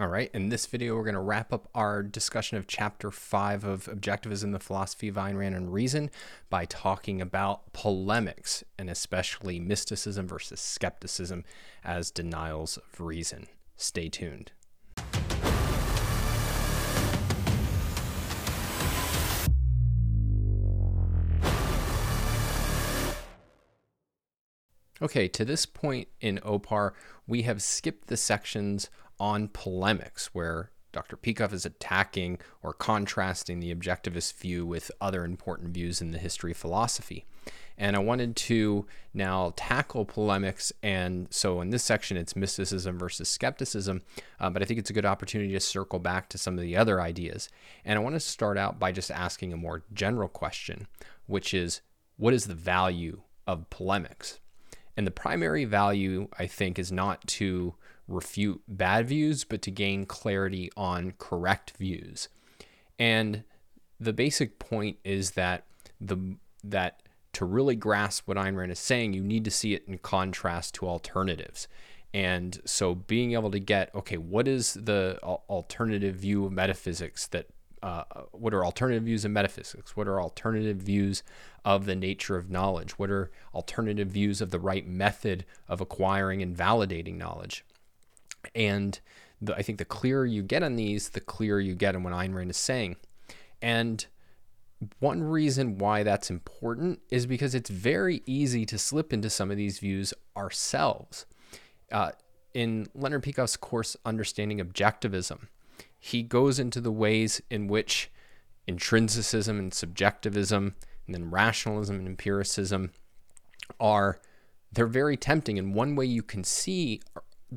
All right, in this video, we're going to wrap up our discussion of chapter five of Objectivism, the Philosophy of Ayn Rand and Reason by talking about polemics and especially mysticism versus skepticism as denials of reason. Stay tuned. Okay, to this point in OPAR, we have skipped the sections on polemics, where Dr. Peikoff is attacking or contrasting the objectivist view with other important views in the history of philosophy. And I wanted to now tackle polemics. And so in this section, it's mysticism versus skepticism. Uh, but I think it's a good opportunity to circle back to some of the other ideas. And I want to start out by just asking a more general question, which is what is the value of polemics? And the primary value, I think, is not to refute bad views, but to gain clarity on correct views. And the basic point is that the that to really grasp what Ayn Rand is saying, you need to see it in contrast to alternatives. And so being able to get, okay, what is the alternative view of metaphysics that uh, what are alternative views of metaphysics? What are alternative views of the nature of knowledge? What are alternative views of the right method of acquiring and validating knowledge? And the, I think the clearer you get on these, the clearer you get on what Ayn Rand is saying. And one reason why that's important is because it's very easy to slip into some of these views ourselves. Uh, in Leonard Peikoff's course, Understanding Objectivism, he goes into the ways in which intrinsicism and subjectivism, and then rationalism and empiricism are they're very tempting. And one way you can see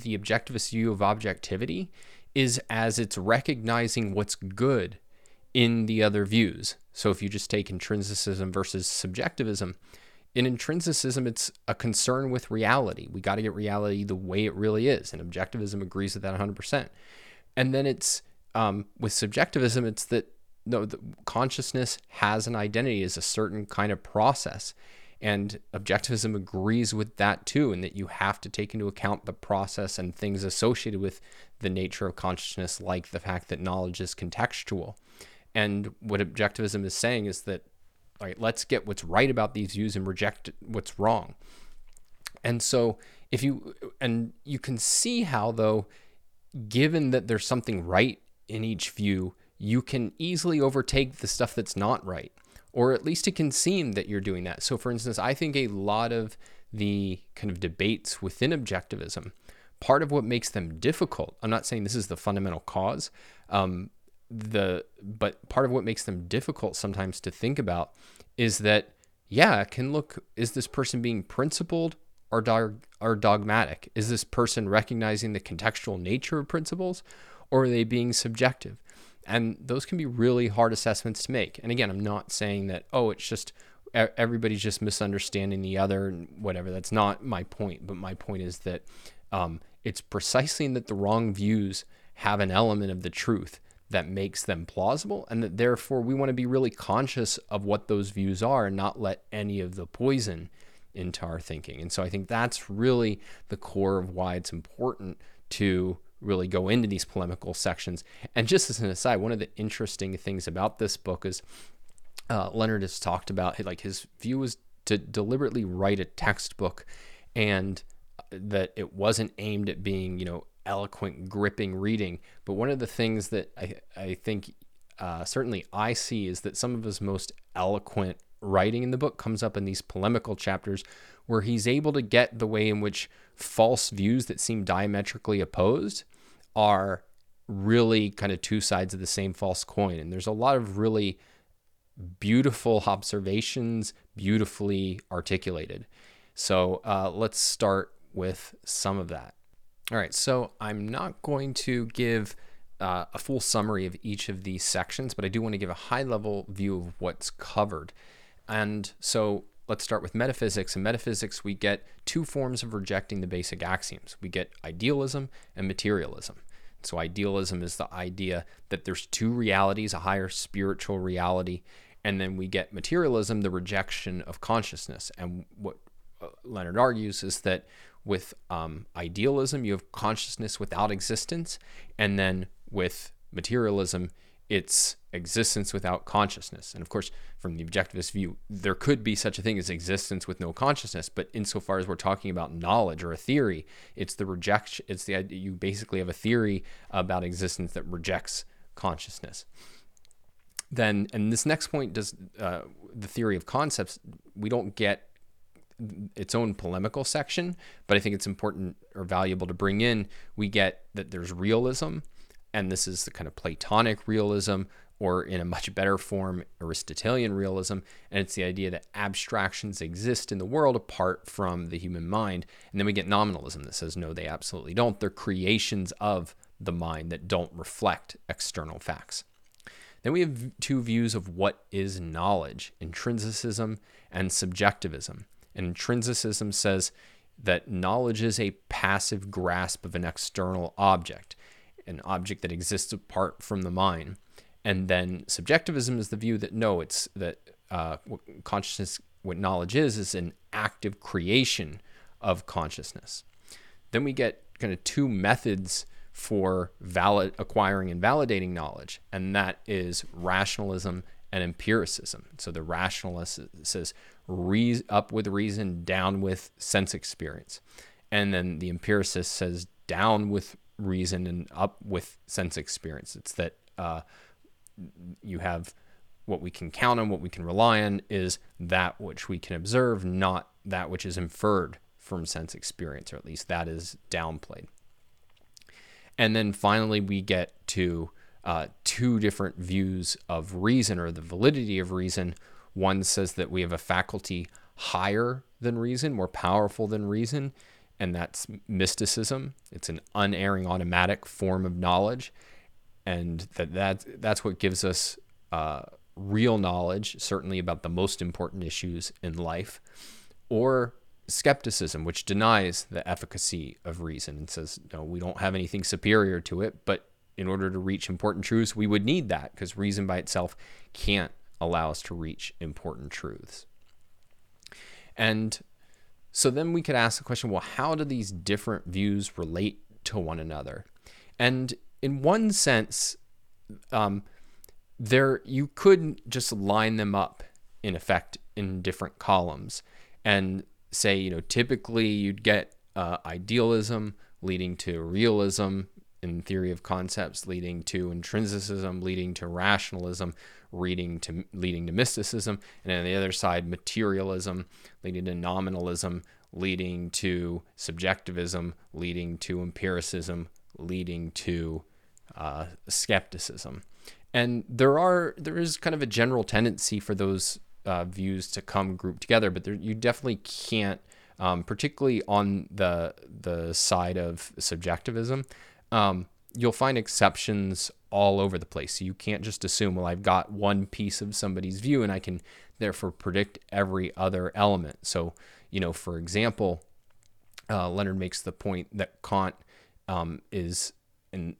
the objectivist view of objectivity is as it's recognizing what's good in the other views. So if you just take intrinsicism versus subjectivism, in intrinsicism, it's a concern with reality. We got to get reality the way it really is. And objectivism agrees with that 100%. And then it's um, with subjectivism, it's that no, consciousness has an identity, is a certain kind of process. And objectivism agrees with that too, and that you have to take into account the process and things associated with the nature of consciousness, like the fact that knowledge is contextual. And what objectivism is saying is that, all right, let's get what's right about these views and reject what's wrong. And so, if you, and you can see how, though, given that there's something right in each view, you can easily overtake the stuff that's not right or at least it can seem that you're doing that. So, for instance, I think a lot of the kind of debates within objectivism, part of what makes them difficult, I'm not saying this is the fundamental cause, um, the but part of what makes them difficult sometimes to think about is that yeah, it can look is this person being principled or dog, or dogmatic? Is this person recognizing the contextual nature of principles or are they being subjective? And those can be really hard assessments to make. And again, I'm not saying that, oh, it's just everybody's just misunderstanding the other and whatever. That's not my point. But my point is that um, it's precisely in that the wrong views have an element of the truth that makes them plausible, and that therefore we want to be really conscious of what those views are and not let any of the poison into our thinking. And so I think that's really the core of why it's important to really go into these polemical sections. And just as an aside, one of the interesting things about this book is uh, Leonard has talked about like his view was to deliberately write a textbook and that it wasn't aimed at being, you know, eloquent, gripping reading. But one of the things that I, I think uh, certainly I see is that some of his most eloquent writing in the book comes up in these polemical chapters where he's able to get the way in which false views that seem diametrically opposed are really kind of two sides of the same false coin. And there's a lot of really beautiful observations, beautifully articulated. So uh, let's start with some of that. All right, so I'm not going to give uh, a full summary of each of these sections, but I do want to give a high level view of what's covered. And so let's start with metaphysics. In metaphysics, we get two forms of rejecting the basic axioms we get idealism and materialism. So, idealism is the idea that there's two realities, a higher spiritual reality, and then we get materialism, the rejection of consciousness. And what uh, Leonard argues is that with um, idealism, you have consciousness without existence. And then with materialism, it's existence without consciousness. And of course, from the objectivist view, there could be such a thing as existence with no consciousness. But insofar as we're talking about knowledge or a theory, it's the rejection. It's the you basically have a theory about existence that rejects consciousness. Then, and this next point does uh, the theory of concepts. We don't get its own polemical section, but I think it's important or valuable to bring in. We get that there's realism, and this is the kind of Platonic realism, or in a much better form, Aristotelian realism. And it's the idea that abstractions exist in the world apart from the human mind. And then we get nominalism that says, no, they absolutely don't. They're creations of the mind that don't reflect external facts. Then we have two views of what is knowledge intrinsicism and subjectivism. And intrinsicism says that knowledge is a passive grasp of an external object, an object that exists apart from the mind. And then subjectivism is the view that no, it's that uh, what consciousness, what knowledge is, is an active creation of consciousness. Then we get kind of two methods for valid acquiring and validating knowledge, and that is rationalism and empiricism. So the rationalist says re- up with reason, down with sense experience. And then the empiricist says down with reason and up with sense experience. It's that uh, you have what we can count on, what we can rely on is that which we can observe, not that which is inferred from sense experience, or at least that is downplayed. And then finally, we get to uh, two different views of reason or the validity of reason. One says that we have a faculty higher than reason, more powerful than reason, and that's mysticism. It's an unerring automatic form of knowledge, and that that's, that's what gives us uh, real knowledge, certainly about the most important issues in life, or skepticism, which denies the efficacy of reason and says, no, we don't have anything superior to it, but in order to reach important truths, we would need that because reason by itself can't allow us to reach important truths. And so then we could ask the question well, how do these different views relate to one another? And in one sense, um, there you could just line them up in effect in different columns and say, you know, typically you'd get uh, idealism leading to realism in theory of concepts, leading to intrinsicism, leading to rationalism, leading to leading to mysticism, and on the other side, materialism, leading to nominalism, leading to subjectivism, leading to empiricism, leading to uh, skepticism. And there are there is kind of a general tendency for those uh, views to come grouped together, but there, you definitely can't, um, particularly on the the side of subjectivism. Um, you'll find exceptions all over the place. So you can't just assume, well, I've got one piece of somebody's view and I can therefore predict every other element. So, you know, for example, uh, Leonard makes the point that Kant um, is and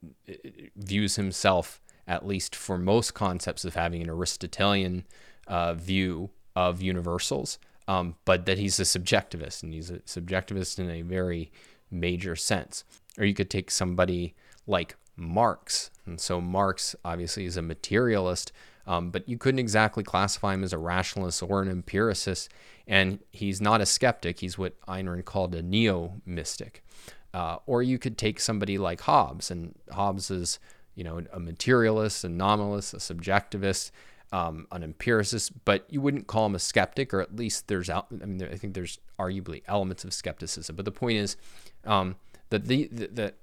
views himself, at least for most concepts, of having an Aristotelian uh, view of universals, um, but that he's a subjectivist and he's a subjectivist in a very major sense. Or you could take somebody like Marx. And so Marx obviously is a materialist, um, but you couldn't exactly classify him as a rationalist or an empiricist. And he's not a skeptic. He's what Ayn Rand called a neo mystic. Uh, or you could take somebody like Hobbes, and Hobbes is, you know, a materialist, a nominalist, a subjectivist, um, an empiricist, but you wouldn't call him a skeptic, or at least there's, I mean, I think there's arguably elements of skepticism. But the point is um, that the that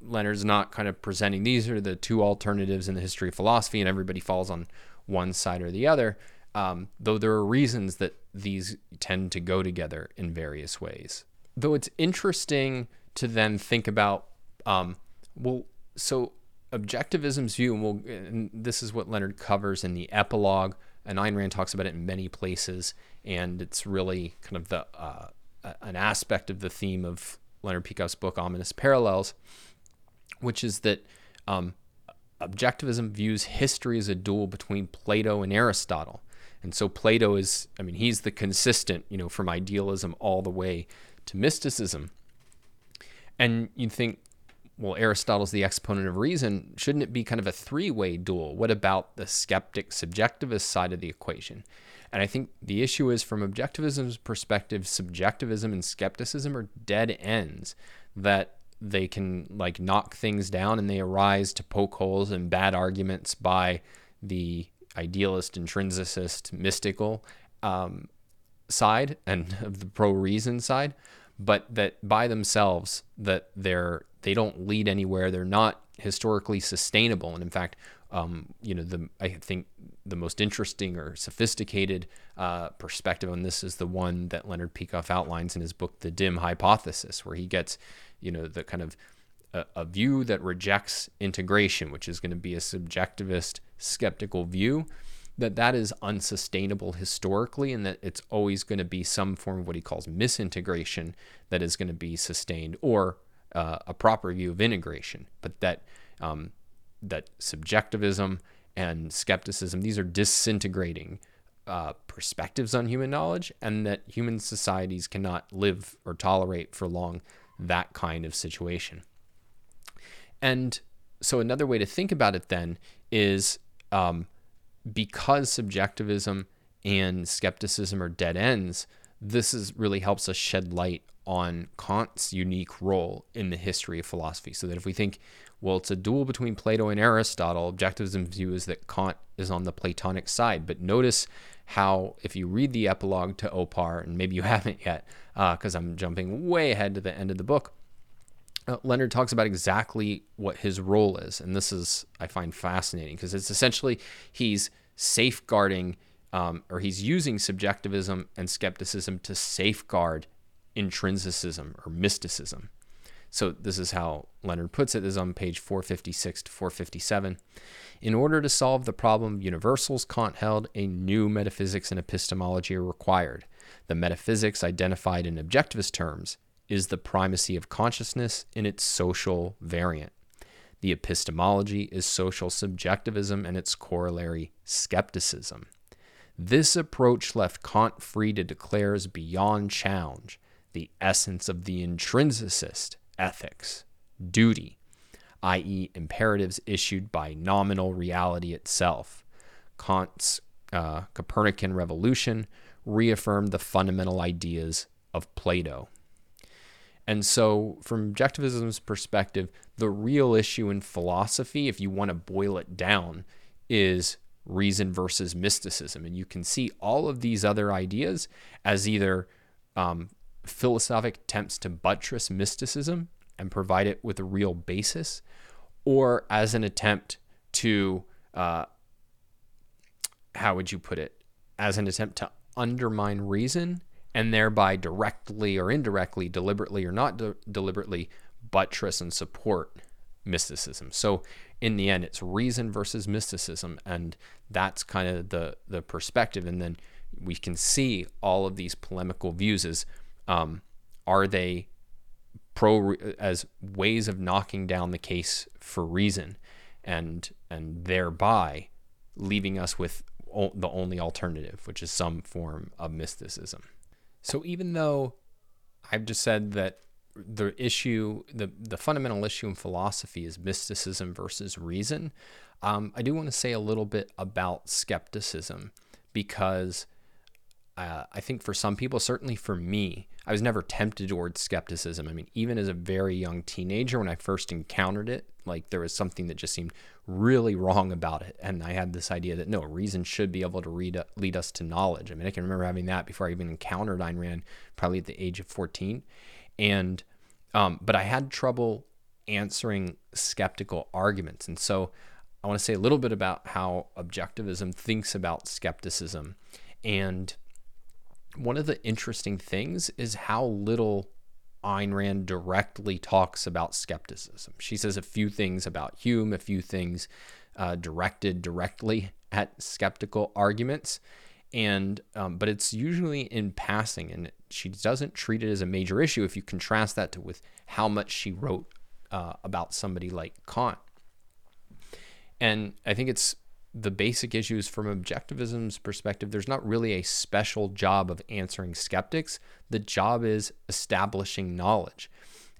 Leonard's not kind of presenting these are the two alternatives in the history of philosophy, and everybody falls on one side or the other. Um, though there are reasons that these tend to go together in various ways. Though it's interesting to then think about, um, well, so objectivism's view, and, we'll, and this is what Leonard covers in the epilogue, and Ayn Rand talks about it in many places, and it's really kind of the uh, an aspect of the theme of Leonard Peikoff's book, Ominous Parallels, which is that um, objectivism views history as a duel between Plato and Aristotle. And so Plato is, I mean, he's the consistent, you know, from idealism all the way to mysticism. And you think, well, Aristotle's the exponent of reason. Shouldn't it be kind of a three way duel? What about the skeptic subjectivist side of the equation? And I think the issue is from objectivism's perspective, subjectivism and skepticism are dead ends that they can like knock things down and they arise to poke holes in bad arguments by the idealist, intrinsicist, mystical um, side and of the pro reason side, but that by themselves that they're they don't lead anywhere. They're not historically sustainable, and in fact, um, you know, the I think the most interesting or sophisticated uh, perspective on this is the one that Leonard Peikoff outlines in his book, The Dim Hypothesis, where he gets, you know, the kind of a, a view that rejects integration, which is going to be a subjectivist, skeptical view, that that is unsustainable historically, and that it's always going to be some form of what he calls misintegration that is going to be sustained, or uh, a proper view of integration, but that um, that subjectivism and skepticism these are disintegrating uh, perspectives on human knowledge, and that human societies cannot live or tolerate for long that kind of situation. And so, another way to think about it then is um, because subjectivism and skepticism are dead ends, this is really helps us shed light on Kant's unique role in the history of philosophy. So that if we think, well, it's a duel between Plato and Aristotle, objectivism's view is that Kant is on the Platonic side. But notice how, if you read the epilogue to Opar, and maybe you haven't yet, because uh, I'm jumping way ahead to the end of the book, uh, Leonard talks about exactly what his role is. And this is, I find fascinating because it's essentially he's safeguarding um, or he's using subjectivism and skepticism to safeguard intrinsicism or mysticism. So this is how Leonard puts it. This is on page 456 to 457. In order to solve the problem of universals, Kant held a new metaphysics and epistemology are required. The metaphysics identified in objectivist terms is the primacy of consciousness in its social variant. The epistemology is social subjectivism and its corollary skepticism. This approach left Kant free to declare as beyond challenge the essence of the intrinsicist ethics, duty, i.e., imperatives issued by noumenal reality itself. Kant's uh, Copernican revolution reaffirmed the fundamental ideas of Plato. And so, from objectivism's perspective, the real issue in philosophy, if you want to boil it down, is reason versus mysticism. And you can see all of these other ideas as either um, philosophic attempts to buttress mysticism and provide it with a real basis, or as an attempt to, uh, how would you put it, as an attempt to undermine reason and thereby directly or indirectly, deliberately or not de- deliberately, buttress and support mysticism. So in the end, it's reason versus mysticism, and that's kind of the the perspective. And then we can see all of these polemical views as um, are they pro as ways of knocking down the case for reason, and and thereby leaving us with o- the only alternative, which is some form of mysticism. So even though I've just said that the issue, the, the fundamental issue in philosophy is mysticism versus reason, um, I do want to say a little bit about skepticism because uh, I think for some people, certainly for me, I was never tempted towards skepticism. I mean, even as a very young teenager, when I first encountered it, like there was something that just seemed really wrong about it. And I had this idea that no, reason should be able to read, lead us to knowledge. I mean, I can remember having that before I even encountered Ayn Rand, probably at the age of 14. And, um, but I had trouble answering skeptical arguments. And so I want to say a little bit about how objectivism thinks about skepticism. And one of the interesting things is how little Ayn Rand directly talks about skepticism. She says a few things about Hume, a few things uh, directed directly at skeptical arguments, and um, but it's usually in passing, and she doesn't treat it as a major issue. If you contrast that to with how much she wrote uh, about somebody like Kant, and I think it's the basic issues from objectivism's perspective, there's not really a special job of answering skeptics. The job is establishing knowledge.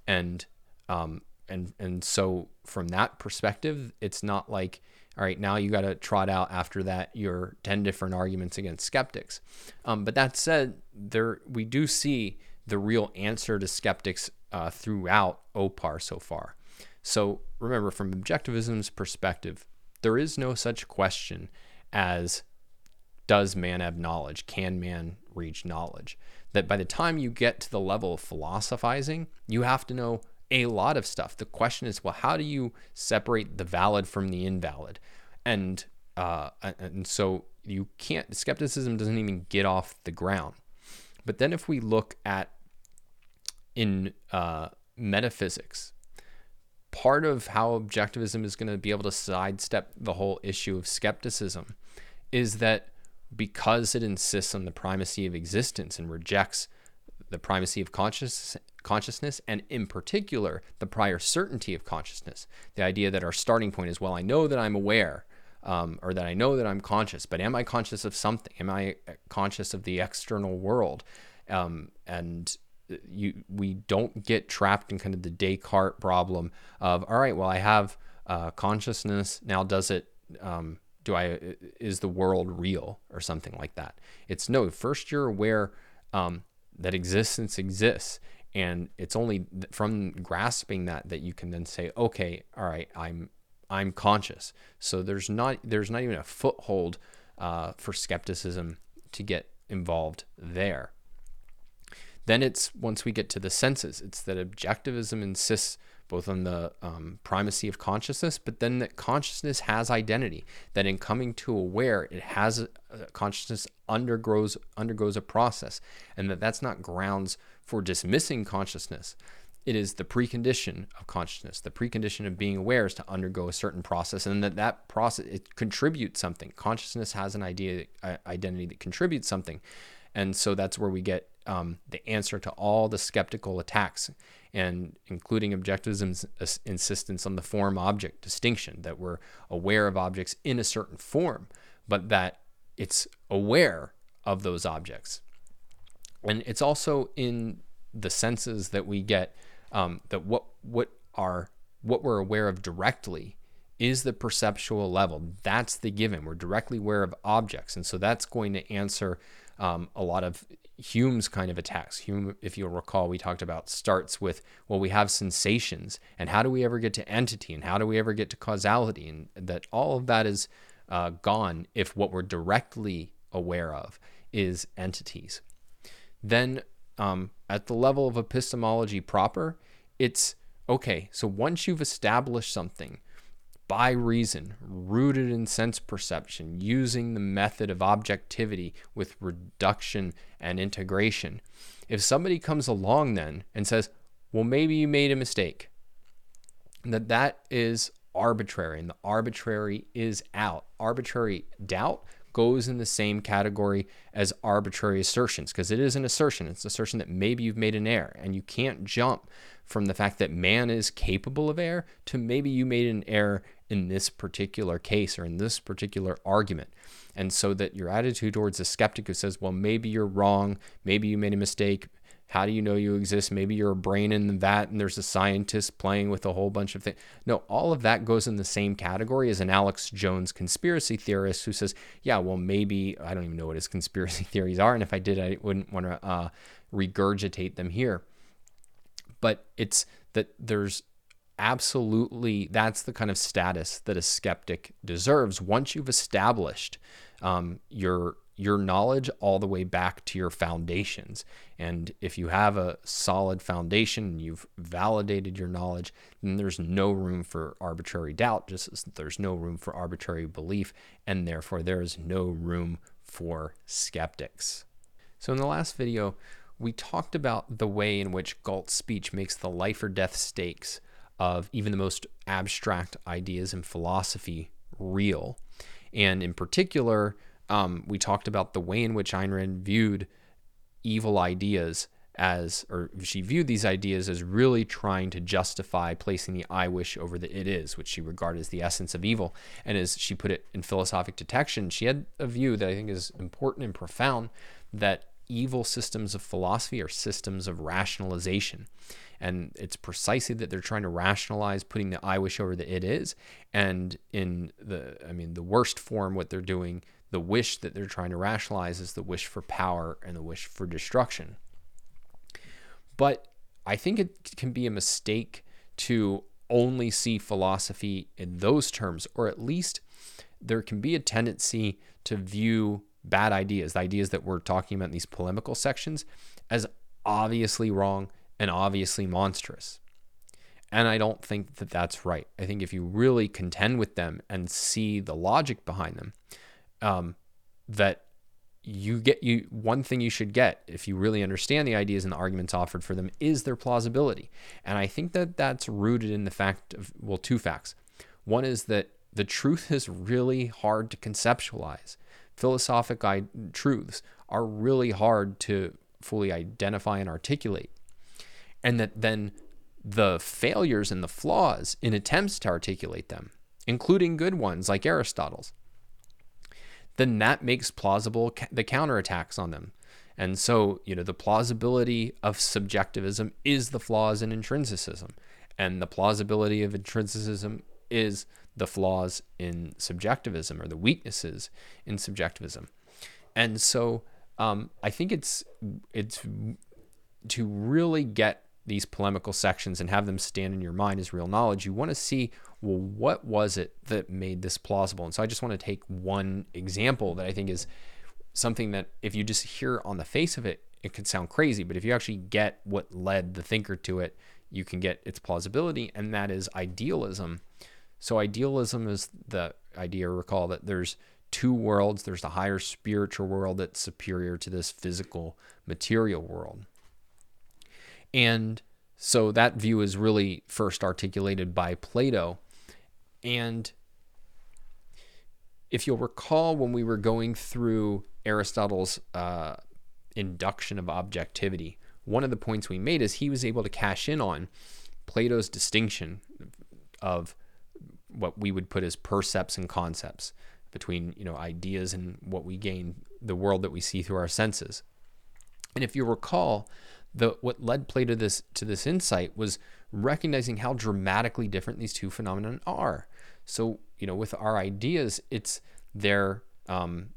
And um, and and so from that perspective, it's not like all right now you got to trot out after that your 10 different arguments against skeptics um, but that said there we do see the real answer to skeptics uh, throughout opar so far so remember from objectivism's perspective there is no such question as does man have knowledge can man reach knowledge that by the time you get to the level of philosophizing you have to know a lot of stuff. The question is, well, how do you separate the valid from the invalid? And uh, and so you can't. Skepticism doesn't even get off the ground. But then if we look at in uh, metaphysics, part of how objectivism is going to be able to sidestep the whole issue of skepticism is that because it insists on the primacy of existence and rejects the primacy of consciousness consciousness, and in particular, the prior certainty of consciousness. The idea that our starting point is, well, I know that I'm aware, um, or that I know that I'm conscious, but am I conscious of something? Am I conscious of the external world? Um, and you, we don't get trapped in kind of the Descartes problem of, all right, well, I have uh, consciousness. Now, does it? Um, do I? Is the world real or something like that? It's no. First, you're aware um, that existence exists and it's only from grasping that that you can then say okay all right i'm i'm conscious so there's not there's not even a foothold uh, for skepticism to get involved there then it's once we get to the senses it's that objectivism insists both on the um, primacy of consciousness, but then that consciousness has identity. That in coming to aware, it has a, a consciousness undergoes undergoes a process, and that that's not grounds for dismissing consciousness. It is the precondition of consciousness. The precondition of being aware is to undergo a certain process, and that that process it contributes something. Consciousness has an idea, identity that contributes something, and so that's where we get um, the answer to all the skeptical attacks, and including objectivism's insistence on the form object distinction that we're aware of objects in a certain form, but that it's aware of those objects. And it's also in the senses that we get um, that what what are what we're aware of directly is the perceptual level. That's the given. We're directly aware of objects, and so that's going to answer um, a lot of Hume's kind of attacks. Hume, if you'll recall, we talked about starts with, well, we have sensations, and how do we ever get to entity, and how do we ever get to causality, and that all of that is uh, gone if what we're directly aware of is entities. Then um, at the level of epistemology proper, it's okay. So once you've established something by reason, rooted in sense perception, using the method of objectivity with reduction and integration, if somebody comes along then and says, well, maybe you made a mistake, that that is arbitrary and the arbitrary is out. Arbitrary doubt goes in the same category as arbitrary assertions because it is an assertion. It's an assertion that maybe you've made an error, and you can't jump from the fact that man is capable of error to maybe you made an error in this particular case or in this particular argument. And so that your attitude towards a skeptic who says, well, maybe you're wrong, maybe you made a mistake, how do you know you exist? Maybe you're a brain in that, and there's a scientist playing with a whole bunch of things. No, all of that goes in the same category as an Alex Jones conspiracy theorist who says, yeah, well, maybe I don't even know what his conspiracy theories are. And if I did, I wouldn't want to uh, regurgitate them here. But it's that there's absolutely that's the kind of status that a skeptic deserves once you've established um, your your knowledge all the way back to your foundations. And if you have a solid foundation and you've validated your knowledge, then there's no room for arbitrary doubt, just as there's no room for arbitrary belief, and therefore there is no room for skeptics. So, in the last video, we talked about the way in which Galt's speech makes the life or death stakes of even the most abstract ideas in philosophy real. And in particular, um, we talked about the way in which Ayn Rand viewed evil ideas as, or she viewed these ideas as really trying to justify placing the I wish over the it is, which she regarded as the essence of evil. And as she put it in philosophic detection, she had a view that I think is important and profound that evil systems of philosophy are systems of rationalization. And it's precisely that they're trying to rationalize putting the I wish over the it is. And in the, I mean, the worst form, what they're doing, the wish that they're trying to rationalize is the wish for power and the wish for destruction. But I think it can be a mistake to only see philosophy in those terms, or at least there can be a tendency to view bad ideas, the ideas that we're talking about in these polemical sections, as obviously wrong and obviously monstrous. And I don't think that that's right. I think if you really contend with them and see the logic behind them, um, that you get you one thing you should get if you really understand the ideas and the arguments offered for them is their plausibility. And I think that that's rooted in the fact of well, two facts. One is that the truth is really hard to conceptualize. Philosophic truths are really hard to fully identify and articulate. And that then the failures and the flaws in attempts to articulate them, including good ones like Aristotle's, then that makes plausible the counterattacks on them. And so, you know, the plausibility of subjectivism is the flaws in intrinsicism, and the plausibility of intrinsicism is the flaws in subjectivism or the weaknesses in subjectivism. And so, um, I think it's it's to really get these polemical sections and have them stand in your mind as real knowledge. You want to see well, what was it that made this plausible? And so I just want to take one example that I think is something that if you just hear on the face of it, it could sound crazy. But if you actually get what led the thinker to it, you can get its plausibility, and that is idealism. So, idealism is the idea, recall that there's two worlds there's the higher spiritual world that's superior to this physical material world. And so that view is really first articulated by Plato. And if you'll recall, when we were going through Aristotle's uh, induction of objectivity, one of the points we made is he was able to cash in on Plato's distinction of what we would put as percepts and concepts between you know ideas and what we gain the world that we see through our senses. And if you recall, the what led Plato to this to this insight was recognizing how dramatically different these two phenomena are. So you know, with our ideas, it's they're um,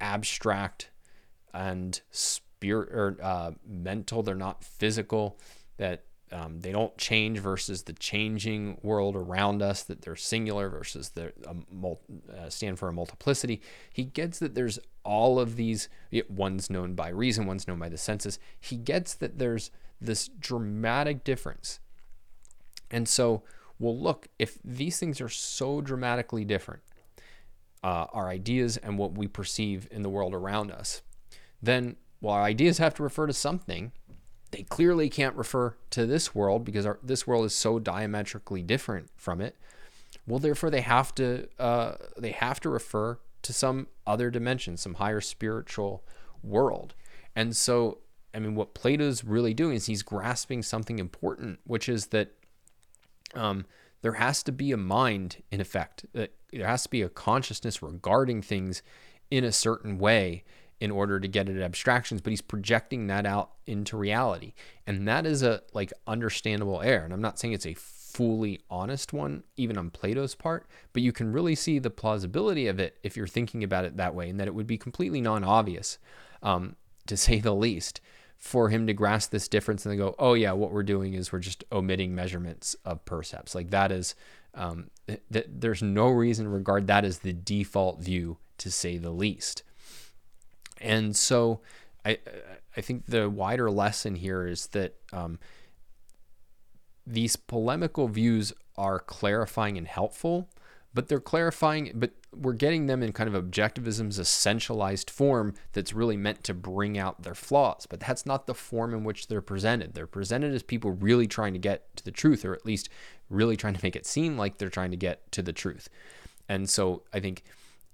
abstract and spirit or uh, mental. They're not physical. That um, they don't change versus the changing world around us, that they're singular versus they uh, stand for a multiplicity. He gets that there's all of these, one's known by reason, one's known by the senses. He gets that there's this dramatic difference. And so, well, look, if these things are so dramatically different, uh, our ideas and what we perceive in the world around us, then, well, our ideas have to refer to something they clearly can't refer to this world because our, this world is so diametrically different from it. Well, therefore, they have to uh, they have to refer to some other dimension, some higher spiritual world. And so, I mean, what Plato's really doing is he's grasping something important, which is that um, there has to be a mind, in effect. That there has to be a consciousness regarding things in a certain way in order to get at abstractions, but he's projecting that out into reality. And that is a like understandable error. And I'm not saying it's a fully honest one, even on Plato's part, but you can really see the plausibility of it if you're thinking about it that way, and that it would be completely non obvious, um, to say the least, for him to grasp this difference and then go, oh, yeah, what we're doing is we're just omitting measurements of percepts. Like that is, um, th- th- there's no reason to regard that as the default view, to say the least. And so I, I think the wider lesson here is that um, these polemical views are clarifying and helpful, but they're clarifying, but we're getting them in kind of objectivism's essentialized form that's really meant to bring out their flaws. But that's not the form in which they're presented. They're presented as people really trying to get to the truth, or at least really trying to make it seem like they're trying to get to the truth. And so I think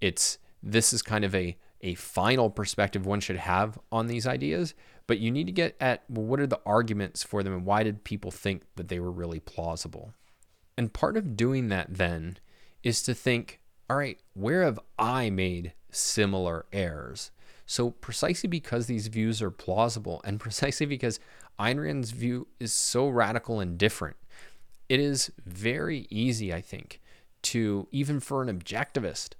it's this is kind of a a final perspective one should have on these ideas, but you need to get at well, what are the arguments for them and why did people think that they were really plausible? And part of doing that then is to think, all right, where have I made similar errors? So, precisely because these views are plausible, and precisely because Ayn Rand's view is so radical and different, it is very easy, I think, to even for an objectivist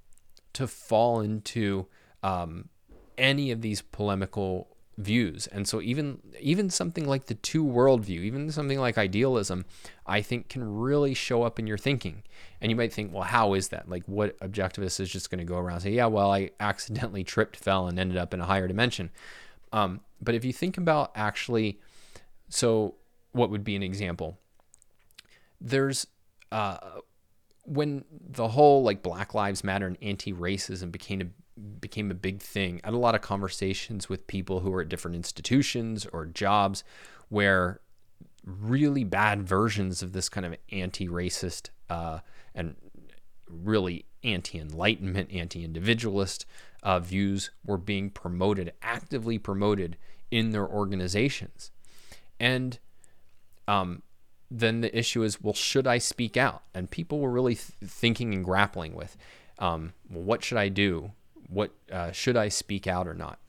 to fall into um, any of these polemical views. And so even even something like the two world view, even something like idealism, I think can really show up in your thinking. And you might think, well, how is that? Like what objectivist is just going to go around and say, yeah, well, I accidentally tripped, fell, and ended up in a higher dimension. Um, but if you think about actually, so what would be an example? There's uh, when the whole like Black Lives Matter and anti-racism became a became a big thing. I had a lot of conversations with people who were at different institutions or jobs where really bad versions of this kind of anti-racist uh, and really anti-enlightenment, anti-individualist uh, views were being promoted, actively promoted in their organizations, and um, then the issue is, well, should I speak out? And people were really th- thinking and grappling with, um, well, what should I do? What uh, should I speak out or not?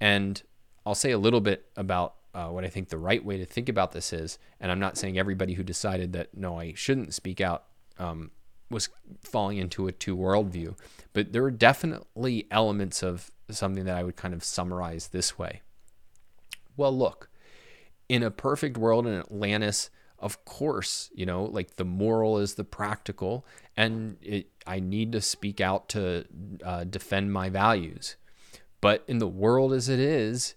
And I'll say a little bit about uh, what I think the right way to think about this is. And I'm not saying everybody who decided that no, I shouldn't speak out um, was falling into a two world view, but there were definitely elements of something that I would kind of summarize this way. Well, look, in a perfect world in Atlantis, of course, you know, like the moral is the practical, and it, I need to speak out to uh, defend my values. But in the world as it is,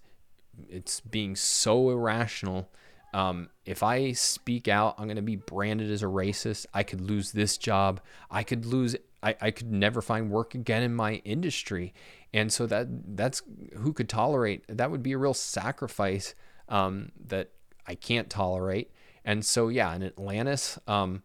it's being so irrational. Um, if I speak out, I'm going to be branded as a racist. I could lose this job. I could lose. I, I could never find work again in my industry. And so that that's who could tolerate. That would be a real sacrifice um, that I can't tolerate. And so, yeah, in Atlantis, um,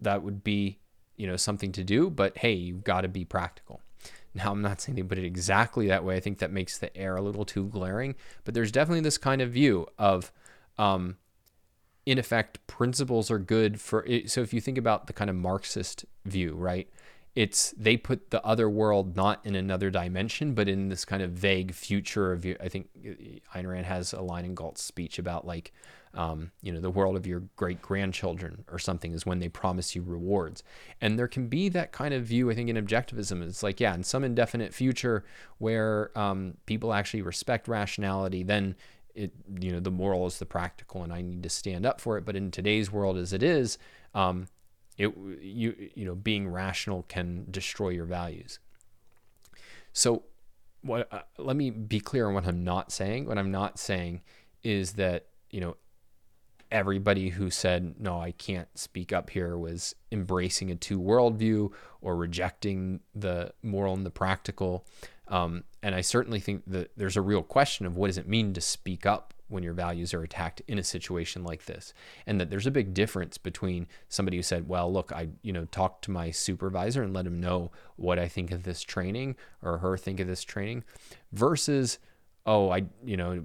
that would be, you know, something to do. But hey, you've got to be practical. Now, I'm not saying they put it exactly that way. I think that makes the air a little too glaring. But there's definitely this kind of view of, um, in effect, principles are good for. It. So if you think about the kind of Marxist view, right? It's they put the other world not in another dimension, but in this kind of vague future of. I think Ayn Rand has a line in Galt's speech about like um, you know, the world of your great grandchildren or something is when they promise you rewards. And there can be that kind of view, I think, in objectivism. It's like, yeah, in some indefinite future where um, people actually respect rationality, then it, you know, the moral is the practical, and I need to stand up for it. But in today's world, as it is, um, it you you know, being rational can destroy your values. So, what? Uh, let me be clear on what I'm not saying. What I'm not saying is that you know everybody who said, no, I can't speak up here was embracing a two worldview or rejecting the moral and the practical. Um, and I certainly think that there's a real question of what does it mean to speak up when your values are attacked in a situation like this and that there's a big difference between somebody who said well look i you know talked to my supervisor and let him know what i think of this training or her think of this training versus oh i you know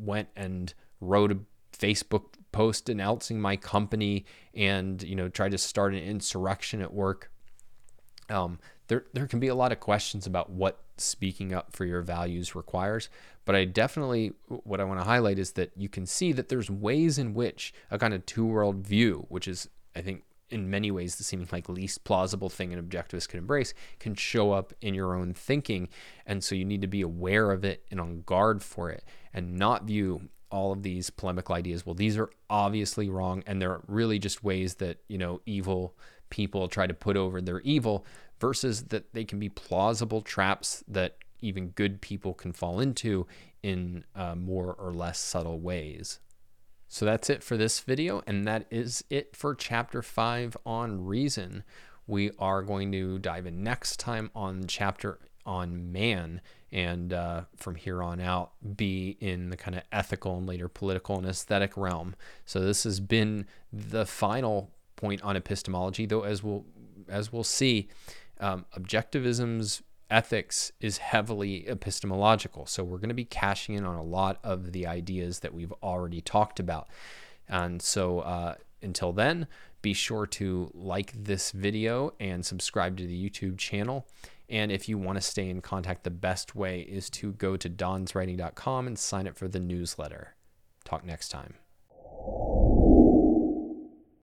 went and wrote a facebook post announcing my company and you know try to start an insurrection at work um, there there can be a lot of questions about what speaking up for your values requires. But i definitely what i want to highlight is that you can see that there's ways in which a kind of two world view which is i think in many ways the seeming like least plausible thing an objectivist can embrace can show up in your own thinking. And so you need to be aware of it and on guard for it and not view all of these polemical ideas. Well these are obviously wrong and they're really just ways that you know evil people try to put over their evil versus that they can be plausible traps that even good people can fall into in uh, more or less subtle ways. So that's it for this video and that is it for chapter 5 on reason. We are going to dive in next time on chapter on man and uh, from here on out be in the kind of ethical and later political and aesthetic realm. So this has been the final point on epistemology, though as we'll as we'll see, um, objectivism's ethics is heavily epistemological. So we're going to be cashing in on a lot of the ideas that we've already talked about. And so uh, until then, be sure to like this video and subscribe to the YouTube channel And if you want to stay in contact, the best way is to go to donswriting.com and sign up for the newsletter. Talk next time.